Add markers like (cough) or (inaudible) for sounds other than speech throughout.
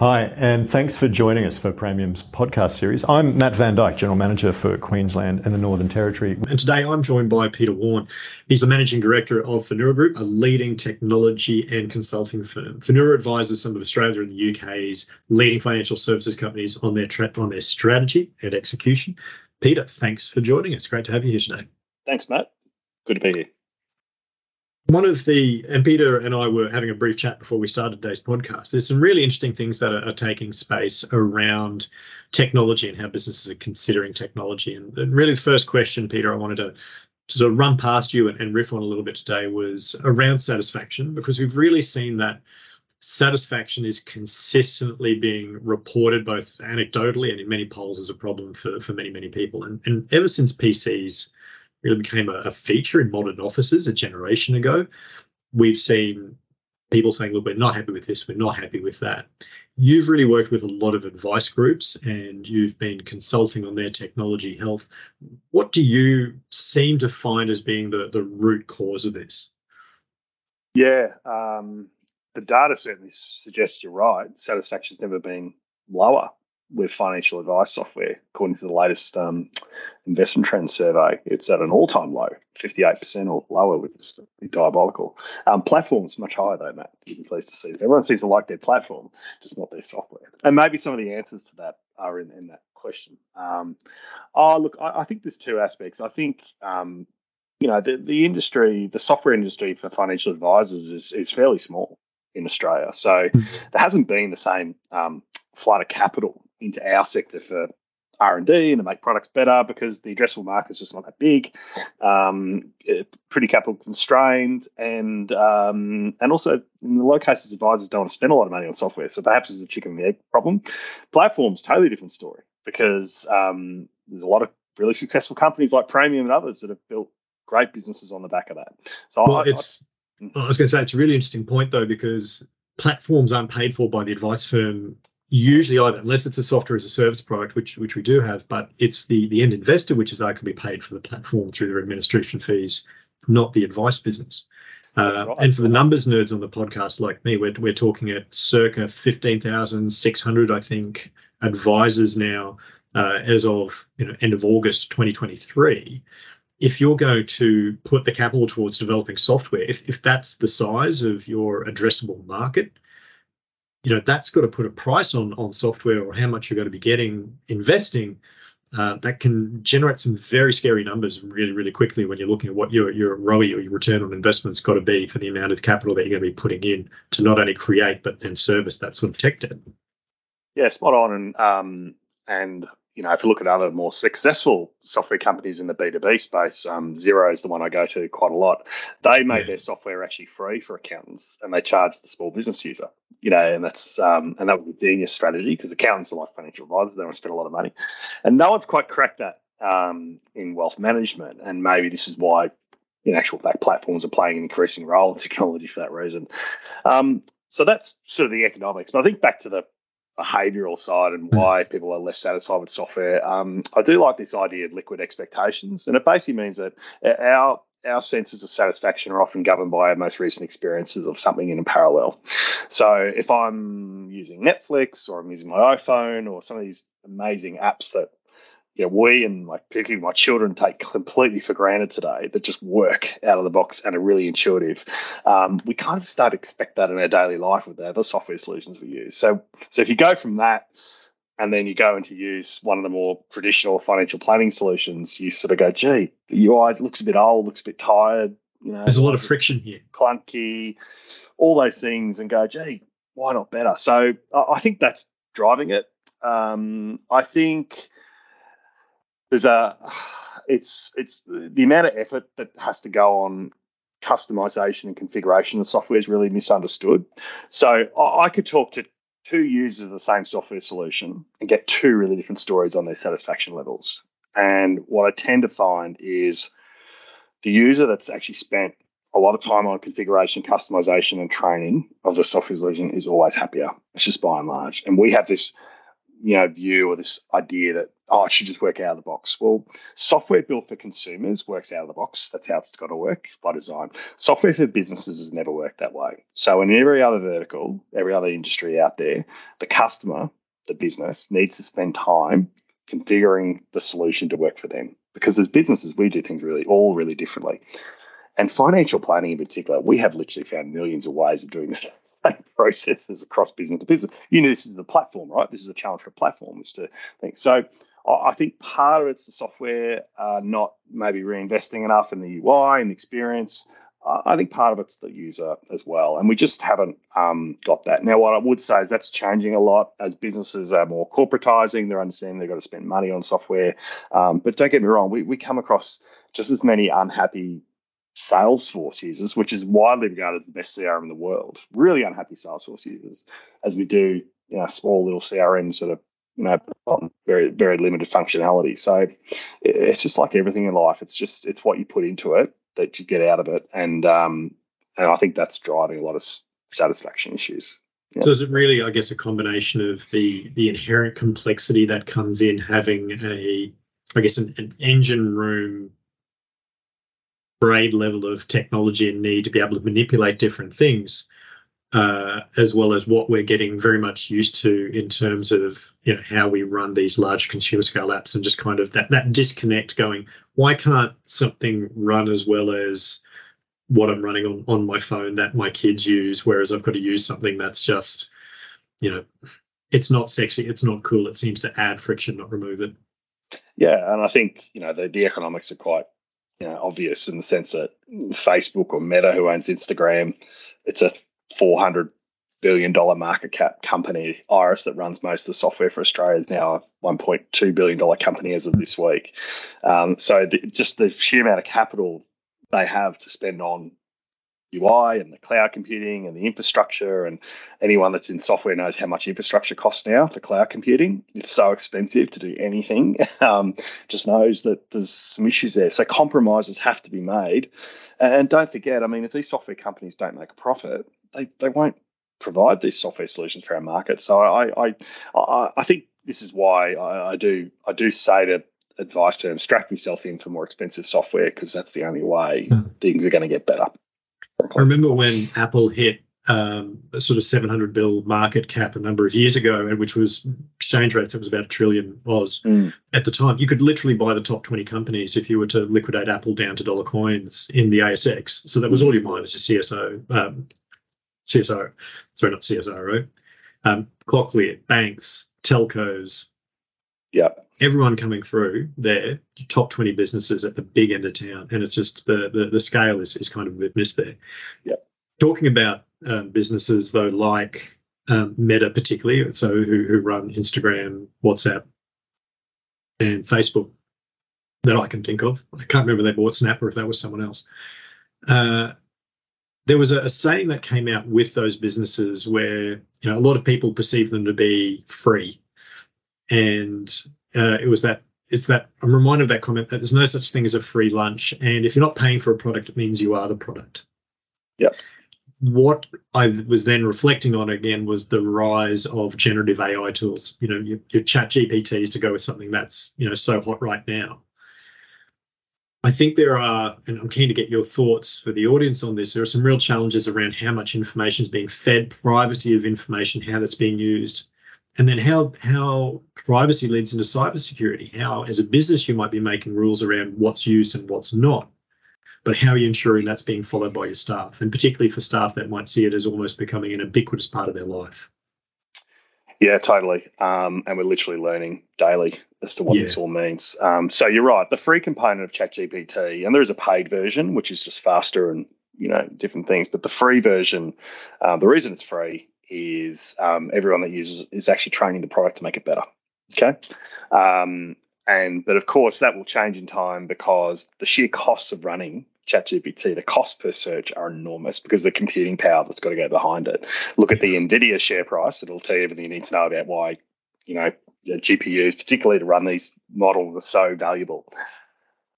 Hi, and thanks for joining us for Praemium's podcast series. I'm Matt Van Dijk, General Manager for Queensland and the Northern Territory. And today I'm joined by Peter Worn. He's the Managing Director of Finura Group, a leading technology and consulting firm. Finura advises some of Australia and the UK's leading financial services companies on their, tra- on their strategy and execution. Peter, thanks for joining us. Great to have you here today. Thanks, Matt. Good to be here. One of the, and Peter and I were having a brief chat before we started today's podcast. There's some really interesting things that are, are taking space around technology and how businesses are considering technology. And, and, really, the first question, Peter, I wanted to sort of run past you and, and riff on a little bit today was around satisfaction, because we've really seen that satisfaction is consistently being reported both anecdotally and in many polls as a problem for, for many, many people. And, and ever since PCs really became a, a feature in modern offices a generation ago. We've seen people saying, look, we're not happy with this, we're not happy with that. You've really worked with a lot of advice groups and you've been consulting on their technology health. What do you seem to find as being the, the root cause of this? Yeah, um, the data certainly suggests you're right. Satisfaction's never been lower with financial advice software. According to the latest um, investment trend survey, it's at an all time low, 58% or lower, which is diabolical. Um, platforms much higher, though, Matt. You'd be pleased to see. Everyone seems to like their platform, just not their software. And maybe some of the answers to that are in, in that question. Um, oh, look, I, I, think there's two aspects. I think. Um, you know the, the industry, the software industry for financial advisors is, is fairly small in Australia. So mm-hmm. there hasn't been the same um, flight of capital into our sector for R and D and to make products better because the addressable market is just not that big, um, pretty capital constrained, and um, and also in the low cases, advisors don't want to spend a lot of money on software. So perhaps it's a chicken and egg problem. Platforms totally different story because um, there's a lot of really successful companies like Praemium and others that have built great businesses on the back of that. So well, I, it's. I, I was going to say it's a really interesting point though because platforms aren't paid for by the advice firm usually either unless it's a software as a service product, which which we do have, but it's the the end investor which is arguably paid for the platform through their administration fees, not the advice business. Uh, right. And for the numbers nerds on the podcast like me, we're we're talking at circa fifteen thousand six hundred, I think, advisors now uh, as of you know end of August 2023. If you're going to put the capital towards developing software, if, if that's the size of your addressable market, you know that's got to put a price on on software or how much you're going to be getting investing uh, that can generate some very scary numbers really really quickly when you're looking at what your your ROE or your return on investment's got to be for the amount of capital that you're going to be putting in to not only create but then service that sort of tech debt. Yeah, spot on, and um, and you know, if you look at other more successful software companies in the B2B space, um, Xero is the one I go to quite a lot. They made yeah. their software actually free for accountants and they charged the small business user, you know, and that's, um, and that was a genius strategy because accountants are like financial advisors. They don't spend a lot of money. And no one's quite cracked that um, in wealth management. And maybe this is why, in actual fact, platforms are playing an increasing role in technology for that reason. Um, so that's sort of the economics. But I think back to the behavioral side and hmm. why people are less satisfied with software. Um, I do like this idea of liquid expectations, and it basically means that our our senses of satisfaction are often governed by our most recent experiences of something in a parallel. So if I'm using Netflix or I'm using my iPhone or some of these amazing apps that you know, we and like particularly my children take completely for granted today that just work out of the box and are really intuitive. Um, we kind of start to expect that in our daily life with the other software solutions we use. So, so if you go from that and then you go into use one of the more traditional financial planning solutions, you sort of go, gee, the UI looks a bit old, looks a bit tired. You know, there's a lot of friction here, clunky, all those things, and go, gee, why not better? So I think that's driving it. Um, I think there's a it's it's the amount of effort that has to go on customization and configuration of software is really misunderstood. So I, could talk to two users of the same software solution and get two really different stories on their satisfaction levels. And what I tend to find is the user that's actually spent a lot of time on configuration, customization, and training of the software solution is always happier. It's just by and large. And we have this, you know, view or this idea that oh, it should just work out of the box. Well, software built for consumers works out of the box. That's how it's got to work by design. Software for businesses has never worked that way. So, in every other vertical, every other industry out there, the customer, the business, needs to spend time configuring the solution to work for them. Because as businesses, we do things really all really differently. And financial planning in particular, we have literally found millions of ways of doing this (laughs) processes across business to business. You know, this is the platform, right? This is a challenge for platforms to think. So I think part of it's the software uh, not maybe reinvesting enough in the UI and the experience. I think part of it's the user as well, and we just haven't um, got that. Now, what I would say is that's changing a lot as businesses are more corporatizing. They're understanding they've got to spend money on software. Um, but don't get me wrong, we, we come across just as many unhappy Salesforce users, which is widely regarded as the best CRM in the world. Really unhappy Salesforce users, as we do, you know, small little CRM sort are you know, very very limited functionality. So it's just like everything in life. It's just it's what you put into it that you get out of it, and um, and I think that's driving a lot of satisfaction issues. Yeah. So is it really, I guess, a combination of the the inherent complexity that comes in having a, I guess, an, an engine room grade level of technology and need to be able to manipulate different things, uh, as well as what we're getting very much used to in terms of you know how we run these large consumer scale apps and just kind of that that disconnect going why can't something run as well as what I'm running on on my phone that my kids use whereas I've got to use something that's just you know it's not sexy it's not cool it seems to add friction not remove it. Yeah and I think you know the the economics are quite you know obvious in the sense that Facebook or Meta who owns Instagram it's a 400 billion dollar market cap company. Iress, that runs most of the software for Australia, is now a 1.2 billion dollar company as of this week. Um, so the, just the sheer amount of capital they have to spend on UI and the cloud computing and the infrastructure, and anyone that's in software knows how much infrastructure costs now for cloud computing. It's so expensive to do anything. (laughs) Um, just knows that there's some issues there. So compromises have to be made. And don't forget, I mean, if these software companies don't make a profit, they, they won't provide these software solutions for our market. So I I I, I think this is why I, I, do I do say to advice to strap yourself in for more expensive software because that's the only way mm. things are going to get better. I remember when Apple hit um, a sort of 700 bill market cap a number of years ago, and which was exchange rates, it was about a trillion was mm. at the time. You could literally buy the top 20 companies if you were to liquidate Apple down to dollar coins in the ASX. So that was all you mined as a CSL, um, CSL, sorry, not CSIRO, um, Cochlear, banks, telcos. Yeah. Everyone coming through there, top 20 businesses at the big end of town. And it's just the the, the scale is, is kind of a bit missed there. Yeah. Talking about um, businesses though, like um, Meta particularly, so who, who run Instagram, WhatsApp, and Facebook that I can think of. I can't remember they bought Snap or if that was someone else. Uh, there was a, a, saying that came out with those businesses where you know a lot of people perceive them to be free, and uh, it was that it's that I'm reminded of that comment that there's no such thing as a free lunch, and if you're not paying for a product, it means you are the product. Yeah. What I was then reflecting on again was the rise of generative AI tools. You know, your, your Chat GPTs to go with something that's you know so hot right now I think there are, and I'm keen to get your thoughts for the audience on this. There are some real challenges around how much information is being fed, privacy of information, how that's being used, and then how how privacy leads into cybersecurity. How, as a business, you might be making rules around what's used and what's not, but how are you ensuring that's being followed by your staff, and particularly for staff that might see it as almost becoming an ubiquitous part of their life. Yeah, totally. Um, and we're literally learning daily as to what yeah. this all means. Um, so you're right. The free component of ChatGPT, and there is a paid version, which is just faster and you know different things. But the free version, uh, the reason it's free is um, everyone that uses it is actually training the product to make it better. Okay. Um, and but of course that will change in time because the sheer costs of running ChatGPT, the cost per search are enormous because the computing power that's got to go behind it. Look at the NVIDIA share price; it'll tell you everything you need to know about why, you know, GPUs, particularly to run these models, are so valuable.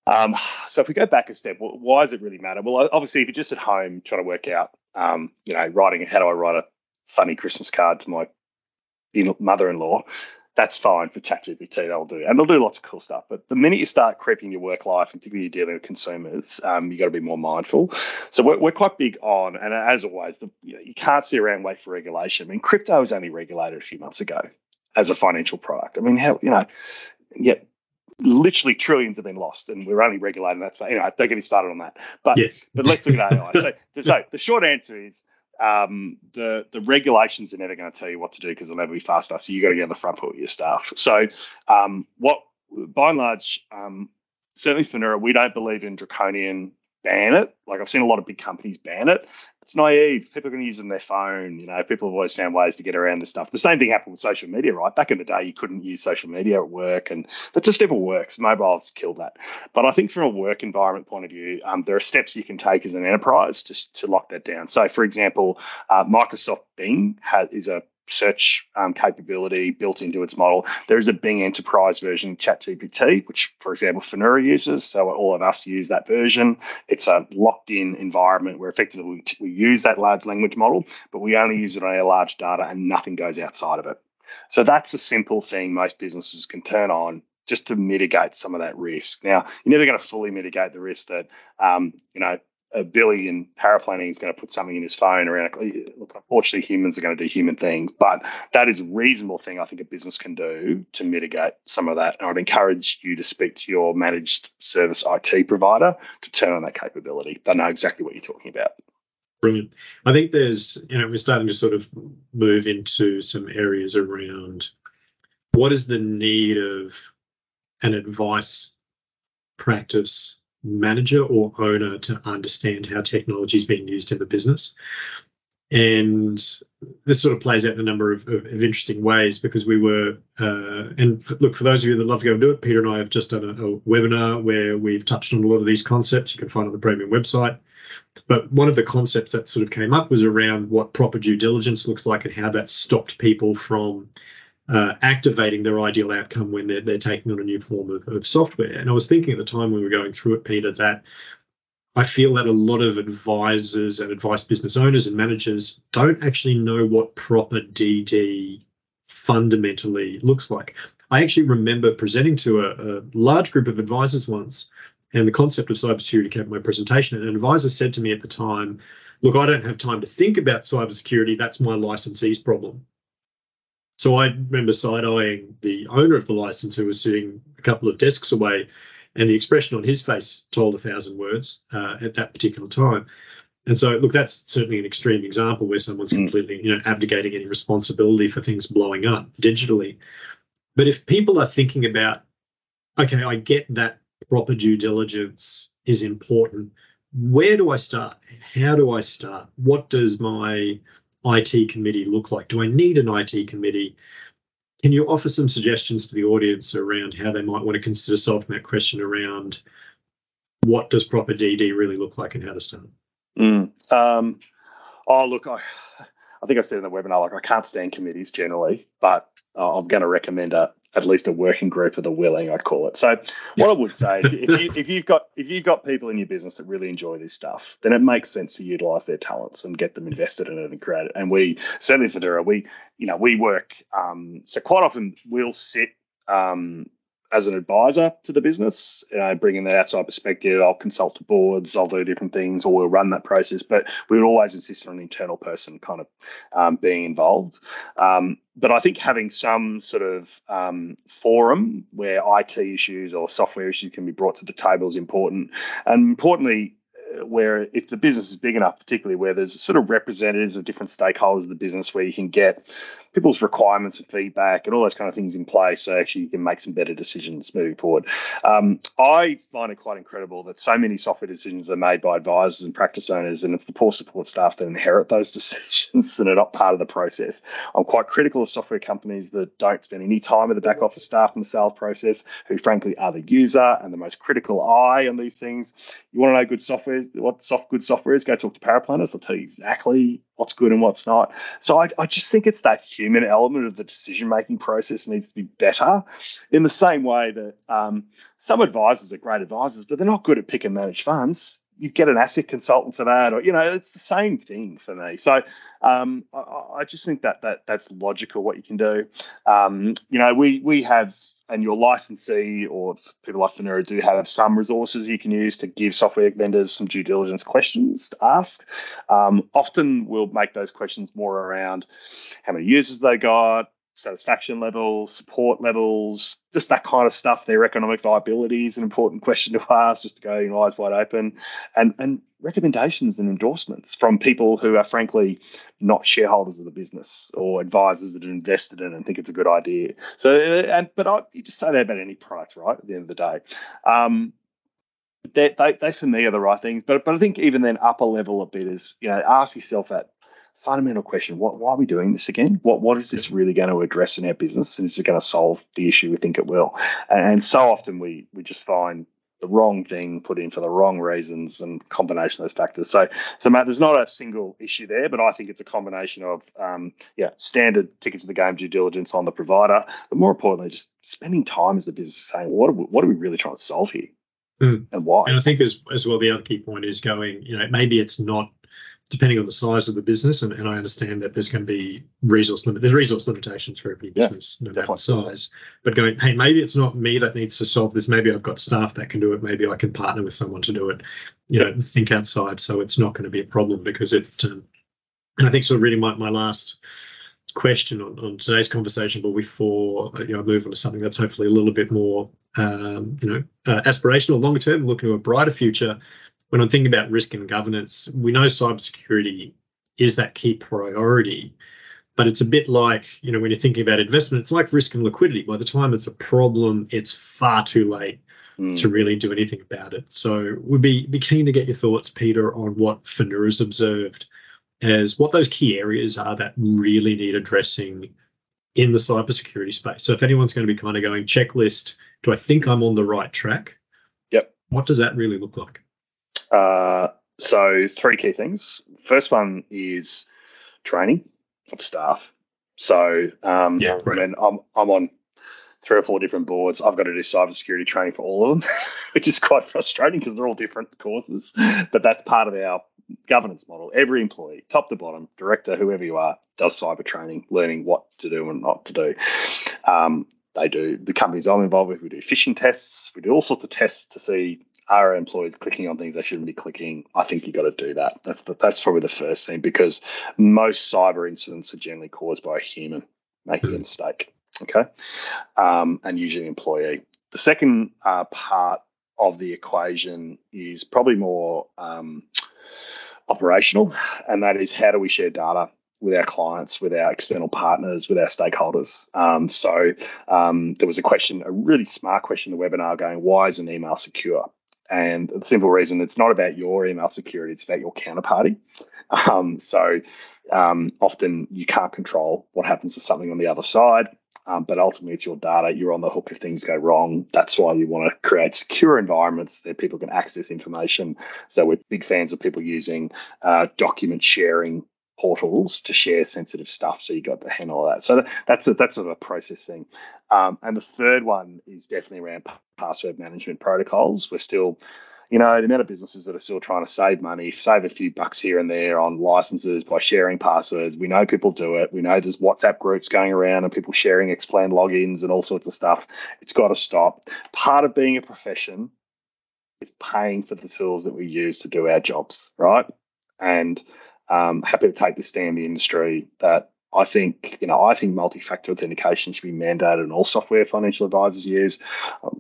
Um, so if we go back a step, why does it really matter? Well, obviously, if you're just at home trying to work out, um, you know, writing how do I write a funny Christmas card to my mother-in-law, that's fine for ChatGPT. They'll do, and they'll do lots of cool stuff. But the minute you start creeping your work life, and particularly you're dealing with consumers, um, you got to be more mindful. So we're, we're quite big on, and as always, the, you, know, you can't sit around and wait for regulation. I mean, crypto was only regulated a few months ago as a financial product. I mean, hell, you know, yeah, literally trillions have been lost, and we're only regulating that. So, anyway, don't get me started on that. But but let's look at AI. So, (laughs) so the short answer is um, the the regulations are never going to tell you what to do because they'll never be fast enough. So you got to get on the front foot with your stuff. So um, what, by and large, um, certainly for Finura, we don't believe in draconian ban it. Like I've seen a lot of big companies ban it it's naive. People are going to use it on their phone. You know, people have always found ways to get around this stuff. The same thing happened with social media, right? Back in the day, you couldn't use social media at work, and that just never works. Mobile's killed that. But I think from a work environment point of view, um, there are steps you can take as an enterprise to, to lock that down. So, for example, uh, Microsoft Bing has, is a search um, capability built into its model. There is a Bing Enterprise version, of ChatGPT, which, for example, Finura uses. So all of us use that version. It's a locked-in environment where effectively we, we use that large language model, but we only use it on our large data, and nothing goes outside of it. So that's a simple thing most businesses can turn on just to mitigate some of that risk. Now, you're never going to fully mitigate the risk that, um, you know, a Billy in paraplanning is going to put something in his phone around. Look, unfortunately, humans are going to do human things, but that is a reasonable thing I think a business can do to mitigate some of that. And I'd encourage you to speak to your managed service IT provider to turn on that capability. They know exactly what you're talking about. Brilliant. I think there's, you know, we're starting to sort of move into some areas around what is the need of an advice practice manager or owner to understand how technology is being used in the business. And this sort of plays out in a number of, of, of interesting ways because we were, uh, and look, for those of you that love to go and do it, Peter and I have just done a, a webinar where we've touched on a lot of these concepts. You can find on the Praemium website. But one of the concepts that sort of came up was around what proper due diligence looks like and how that stopped people from uh, activating their ideal outcome when they're, they're taking on a new form of, of software. And I was thinking at the time when we were going through it, Peter, that I feel that a lot of advisors and advice business owners and managers don't actually know what proper DD fundamentally looks like. I actually remember presenting to a, a large group of advisors once, and the concept of cybersecurity came in my presentation. And an advisor said to me at the time, Look, I don't have time to think about cybersecurity. That's my licensee's problem. So I remember side eyeing the owner of the license who was sitting a couple of desks away, and the expression on his face told a thousand words uh, at that particular time. And so, look, that's certainly an extreme example where someone's mm. completely, you know, abdicating any responsibility for things blowing up digitally. But if people are thinking about, okay, I get that proper due diligence is important. Where do I start? How do I start? What does my IT committee look like? Do I need an IT committee? Can you offer some suggestions to the audience around how they might want to consider solving that question around what does proper DD really look like and how to start? Mm, um, oh, look, I, I think I said in the webinar, like I can't stand committees generally, but uh, I'm going to recommend a, at least a working group of the willing, I'd call it. So what I would say, if, you, (laughs) if you've got if you've got people in your business that really enjoy this stuff, then it makes sense to utilize their talents and get them invested in it and create it. And we certainly for Finura, we you know we work um, so quite often we'll sit um, as an advisor to the business, you know, bringing that outside perspective. I'll consult to boards, I'll do different things, or we'll run that process. But we would always insist on an internal person kind of um, being involved. Um, but I think having some sort of um, forum where IT issues or software issues can be brought to the table is important. And importantly, where if the business is big enough, particularly where there's sort of representatives of different stakeholders of the business, where you can get people's requirements and feedback and all those kind of things in place, so actually you can make some better decisions moving forward. Um, I find it quite incredible that so many software decisions are made by advisors and practice owners, and it's the poor support staff that inherit those (laughs) decisions and are not part of the process. I'm quite critical of software companies that don't spend any time with the back office staff in the sales process, who frankly are the user and the most critical eye on these things. You want to know good software, what soft good software is? Go talk to paraplanners. They'll tell you exactly what's good and what's not. So I, I just think it's that human element of the decision making process needs to be better. In the same way that um, some advisors are great advisors, but they're not good at pick and manage funds you get an asset consultant for that, or you know, it's the same thing for me. So um, I, I, just think that that that's logical what you can do. Um, you know, we we have and your licensee or people like Finura do have some resources you can use to give software vendors some due diligence questions to ask. Um, often we'll make those questions more around how many users they got, satisfaction levels, support levels, just that kind of stuff. Their economic viability is an important question to (laughs) ask, just to go in eyes wide open, and and recommendations and endorsements from people who are frankly not shareholders of the business or advisors that are invested in and think it's a good idea. So, and but I, you just say that about any product, right? At the end of the day. Um, they, they, they for me are the right things, but but I think even then upper level a bit is you know ask yourself that fundamental question: What why are we doing this again? What what is this really going to address in our business? And is it going to solve the issue we think it will? And, and so often we we just find the wrong thing put in for the wrong reasons and combination of those factors. So, so Matt, there's not a single issue there, but I think it's a combination of, um, yeah, standard tickets to the game due diligence on the provider, but more importantly, just spending time as the business saying, what are we, what are we really trying to solve here, mm. and why? And I think as as well, the other key point is going, you know, maybe it's not depending on the size of the business, and, and I understand that there's going to be resource limit. There's resource limitations for every business, yeah, no matter size. But going, hey, maybe it's not me that needs to solve this. Maybe I've got staff that can do it. Maybe I can partner with someone to do it. You know, think outside, so it's not going to be a problem because it. Um, and I think sort of reading my, my last question on, on today's conversation, but before you know, move on to something that's hopefully a little bit more, um, you know, uh, aspirational, longer term, looking to a brighter future when I'm thinking about risk and governance, we know cybersecurity is that key priority. But it's a bit like, you know, when you're thinking about investment, it's like risk and liquidity. By the time it's a problem, it's far too late mm. to really do anything about it. So we'd be, be keen to get your thoughts, Peter, on what Finura's observed as what those key areas are that really need addressing in the cybersecurity space. So if anyone's going to be kind of going checklist, do I think I'm on the right track? Yep. What does that really look like? Uh, so three key things. First one is training of staff. So um, yeah, right. I mean, I'm I'm on three or four different boards. I've got to do cybersecurity training for all of them, (laughs) which is quite frustrating because they're all different courses. But that's part of our governance model. Every employee, top to bottom, director, whoever you are, does cyber training, learning what to do and not to do. Um, they do the companies I'm involved with. We do phishing tests. We do all sorts of tests to see are employees clicking on things they shouldn't be clicking? I think you got to do that. That's the, that's probably the first thing because most cyber incidents are generally caused by a human making a hmm. mistake. Okay, um, and usually an employee. The second uh, part of the equation is probably more um, operational, and that is how do we share data with our clients, with our external partners, with our stakeholders. Um, so um, there was a question, a really smart question in the webinar going, why is an email secure? And the simple reason it's not about your email security, it's about your counterparty. Um, so um, often you can't control what happens to something on the other side. Um, but ultimately, it's your data. You're on the hook if things go wrong. That's why you want to create secure environments that people can access information. So we're big fans of people using uh, document sharing portals to share sensitive stuff. So you got to handle that. So that's a, that's a process thing. Um, and the third one is definitely around password management protocols. We're still, you know, the amount of businesses that are still trying to save money, save a few bucks here and there on licenses by sharing passwords. We know people do it. We know there's WhatsApp groups going around and people sharing explained logins and all sorts of stuff. It's got to stop. Part of being a profession is paying for the tools that we use to do our jobs, right? And um, happy to take the stand in the industry that I think, you know, I think multi-factor authentication should be mandated in all software financial advisors use.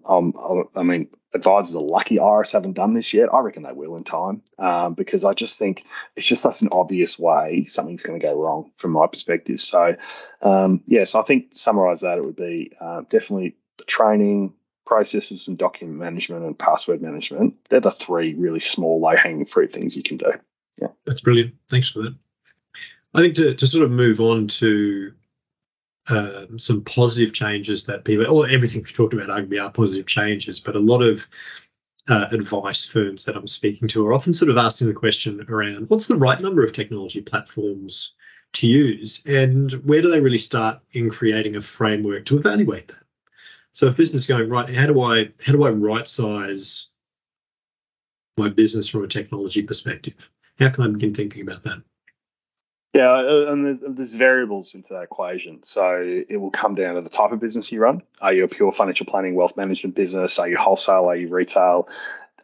Um, um, I mean, advisors are lucky Iress haven't done this yet. I reckon they will in time um, because I just think it's just such an obvious way something's going to go wrong from my perspective. So, um, yes, I think to summarise that, it would be uh, definitely the training, processes and document management and password management. They're the three really small, low-hanging fruit things you can do. Yeah. That's brilliant. Thanks for that. I think to, to sort of move on to um, some positive changes that people, or everything we've talked about arguably are positive changes, but a lot of uh, advice firms that I'm speaking to are often sort of asking the question around what's the right number of technology platforms to use and where do they really start in creating a framework to evaluate that? So if business going right, how do I how do I right size my business from a technology perspective? How can I begin thinking about that? Yeah, uh, and there's, variables into that equation. So it will come down to the type of business you run. Are you a pure financial planning, wealth management business? Are you wholesale? Are you retail?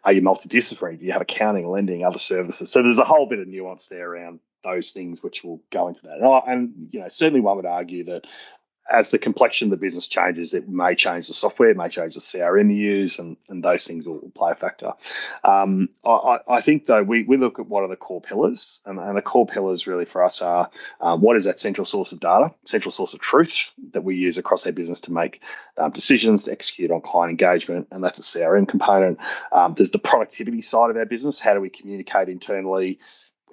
Are you multidisciplinary? Do you have accounting, lending, other services? So there's a whole bit of nuance there around those things, which will go into that. And, and you know, certainly one would argue that as the complexion of the business changes, it may change the software, it may change the CRM you use, and, and those things will, play a factor. Um, I, I, think, though, we, we look at what are the core pillars, and, and the core pillars really for us are um, what is that central source of data, central source of truth that we use across our business to make um, decisions, to execute on client engagement, and that's a CRM component. Um, there's the productivity side of our business. How do we communicate internally?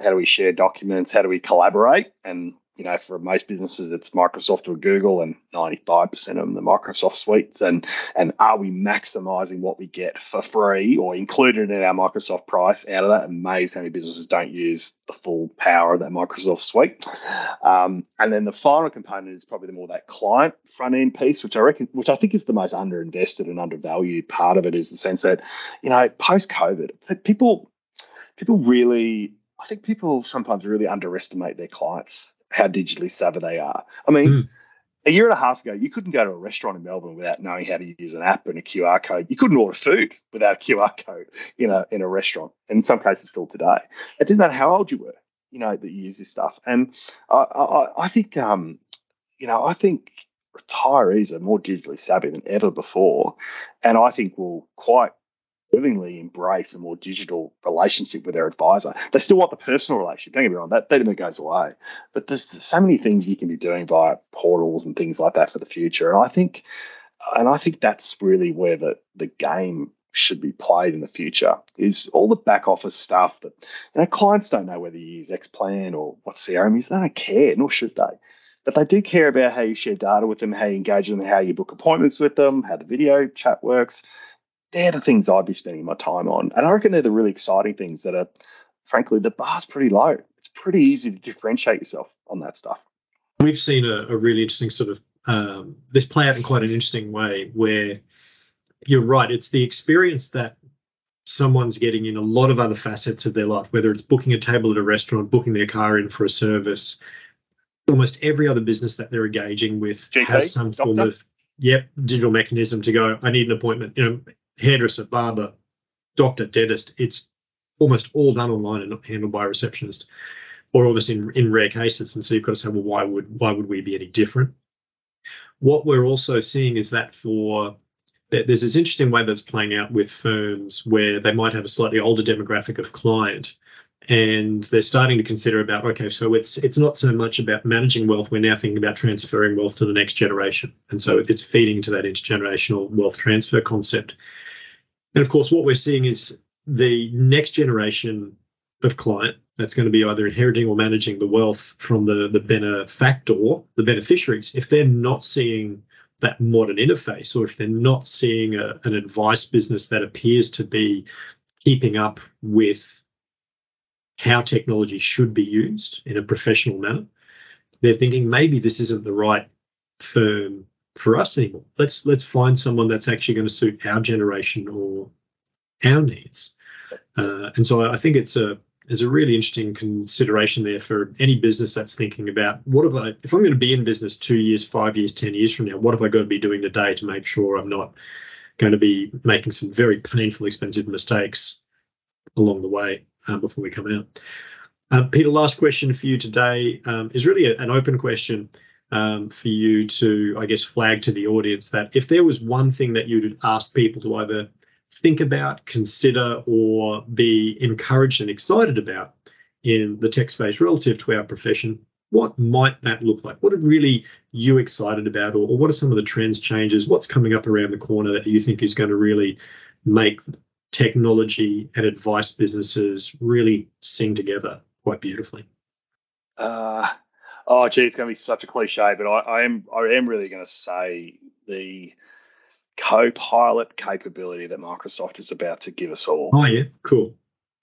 How do we share documents? How do we collaborate? And you know, for most businesses, it's Microsoft or Google, and 95% of them the Microsoft suites. And and are we maximizing what we get for free or included in our Microsoft price out of that? Amazed how many businesses don't use the full power of that Microsoft suite. Um, and then the final component is probably the more that client front end piece, which I reckon, which I think is the most underinvested and undervalued part of it, is the sense that, you know, post COVID, people people really I think people sometimes really underestimate their clients how digitally savvy they are. I mean, mm. a year and a half ago, you couldn't go to a restaurant in Melbourne without knowing how to use an app and a QR code. You couldn't order food without a QR code in a in a restaurant. In some cases, still today. It didn't matter how old you were, you know, that you use this stuff. And I, I, I think, um, you know, I think retirees are more digitally savvy than ever before, and I think we'll quite willingly embrace a more digital relationship with their advisor. They still want the personal relationship. Don't get me wrong, that, that never goes away. But there's so many things you can be doing via portals and things like that for the future. And I think and I think that's really where the, the game should be played in the future is all the back office stuff that you know clients don't know whether you use Xplan or what CRM is. They don't care, nor should they. But they do care about how you share data with them, how you engage them, how you book appointments with them, how the video chat works they're the things I'd be spending my time on. And I reckon they're the really exciting things that are, frankly, the bar's pretty low. It's pretty easy to differentiate yourself on that stuff. We've seen a, a really interesting sort of um, this play out in quite an interesting way where you're right. It's the experience that someone's getting in a lot of other facets of their life, whether it's booking a table at a restaurant, booking their car in for a service. Almost every other business that they're engaging with GP, has some doctor. form of yep digital mechanism to go. I need an appointment. You know, hairdresser, barber, doctor, dentist. It's almost all done online and not handled by a receptionist, or almost in in rare cases. And so you've got to say, well, why would why would we be any different? What we're also seeing is that for there's this interesting way that's playing out with firms where they might have a slightly older demographic of client and they're starting to consider about okay so it's it's not so much about managing wealth we're now thinking about transferring wealth to the next generation and so it's feeding into that intergenerational wealth transfer concept and of course, what we're seeing is the next generation of client that's going to be either inheriting or managing the wealth from the, the benefactor, the beneficiaries, if they're not seeing that modern interface or if they're not seeing a, an advice business that appears to be keeping up with how technology should be used in a professional manner, they're thinking maybe this isn't the right firm for us anymore. Let's let's find someone that's actually going to suit our generation or our needs. Uh, and so I think it's a there's a really interesting consideration there for any business that's thinking about what have I if I'm going to be in business two years, five years, ten years from now, what have I got to be doing today to make sure I'm not going to be making some very painful, expensive mistakes along the way uh, before we come out. Uh, Peter, last question for you today um, is really a, an open question um, for you to, I guess, flag to the audience that if there was one thing that you'd ask people to either think about, consider, or be encouraged and excited about in the tech space relative to our profession, what might that look like? What are really you excited about, or, or what are some of the trends, changes? What's coming up around the corner that you think is going to really make technology and advice businesses really sing together quite beautifully? Uh, Oh, gee, it's going to be such a cliche, but I, I am I am really going to say the co-pilot capability that Microsoft is about to give us all. Oh yeah, cool.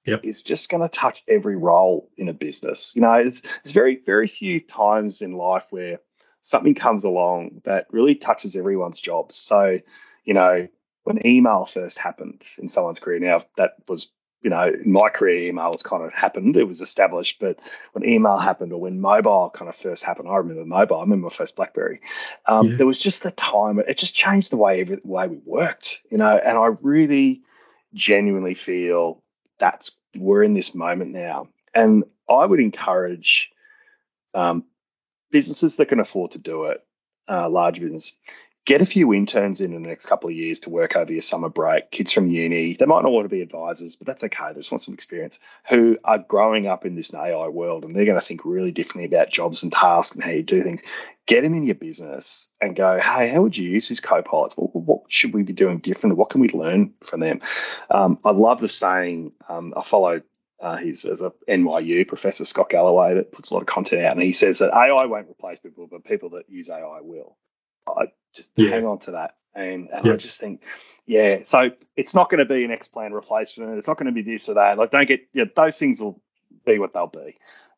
Yep. Is just going to touch every role in a business. You know, it's, there's very very few times in life where something comes along that really touches everyone's jobs. So, you know, when email first happened in someone's career, now that was you know, in my career, email was kind of happened. It was established, but when email happened or when mobile kind of first happened, I remember mobile. I remember my first BlackBerry. Um, yeah. There was just the time. It just changed the way every way we worked, you know. And I really, genuinely feel that's we're in this moment now. And I would encourage um, businesses that can afford to do it, uh, large business, get a few interns in, in the next couple of years to work over your summer break. Kids from uni, they might not want to be advisors, but that's okay. They just want some experience who are growing up in this AI world and they're going to think really differently about jobs and tasks and how you do things. Get them in your business and go, hey, how would you use these co-pilots? What, what should we be doing differently? What can we learn from them? Um, I love the saying, um, I follow uh, he's as a NYU professor, Scott Galloway, that puts a lot of content out, and he says that AI won't replace people, but people that use AI will. I just yeah. hang on to that. And, and yeah. I just think, yeah, so it's not going to be an Xplan replacement. It's not going to be this or that. Like, don't get, yeah, those things will be what they'll be.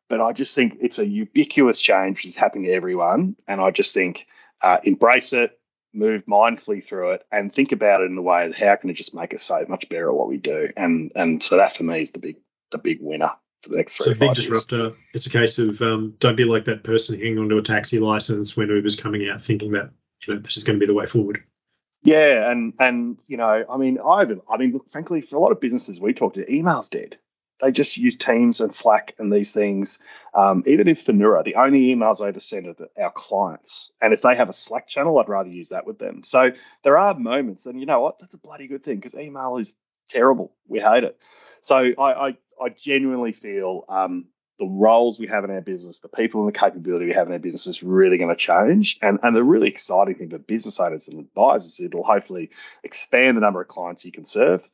But I just think it's a ubiquitous change which is happening to everyone. And I just think uh, embrace it, move mindfully through it, and think about it in the way of how can it just make us so much better at what we do. And and so that for me is the big the big winner for the next three. So big disruptor. It's a case of um, don't be like that person hanging onto a taxi license when Uber's coming out, thinking that you know this is going to be the way forward. Yeah, and and you know, I mean, I've I mean, look, frankly, for a lot of businesses we talk to, email's dead. They just use Teams and Slack and these things. Um, even if Finura, the only emails I ever send are our clients, and if they have a Slack channel, I'd rather use that with them. So there are moments, and you know what? That's a bloody good thing because email is terrible. We hate it. So I, I I genuinely feel um, the roles we have in our business, the people and the capability we have in our business is really going to change. And, and the really exciting thing for business owners and advisors, it'll hopefully expand the number of clients you can serve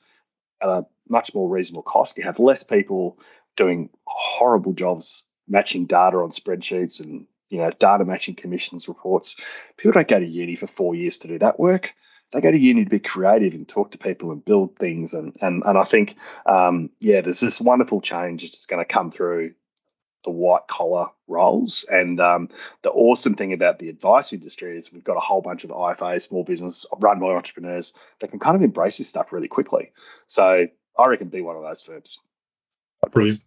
at a much more reasonable cost. You have less people doing horrible jobs matching data on spreadsheets and you know data matching commissions reports. People don't go to uni for four years to do that work they go to uni to be creative and talk to people and build things. And and and I think, um, yeah, there's this wonderful change that's going to come through the white collar roles. And um, the awesome thing about the advice industry is we've got a whole bunch of IFAs, small business run by entrepreneurs that can kind of embrace this stuff really quickly. So I reckon be one of those firms. Brilliant.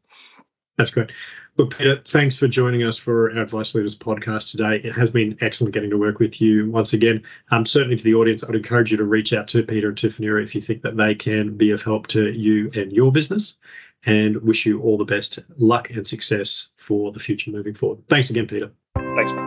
That's great. Well, Peter, thanks for joining us for our Advice Leaders podcast today. It has been excellent getting to work with you once again. Um, certainly to the audience, I'd encourage you to reach out to Peter and Tiffany if you think that they can be of help to you and your business and wish you all the best luck and success for the future moving forward. Thanks again, Peter. Thanks.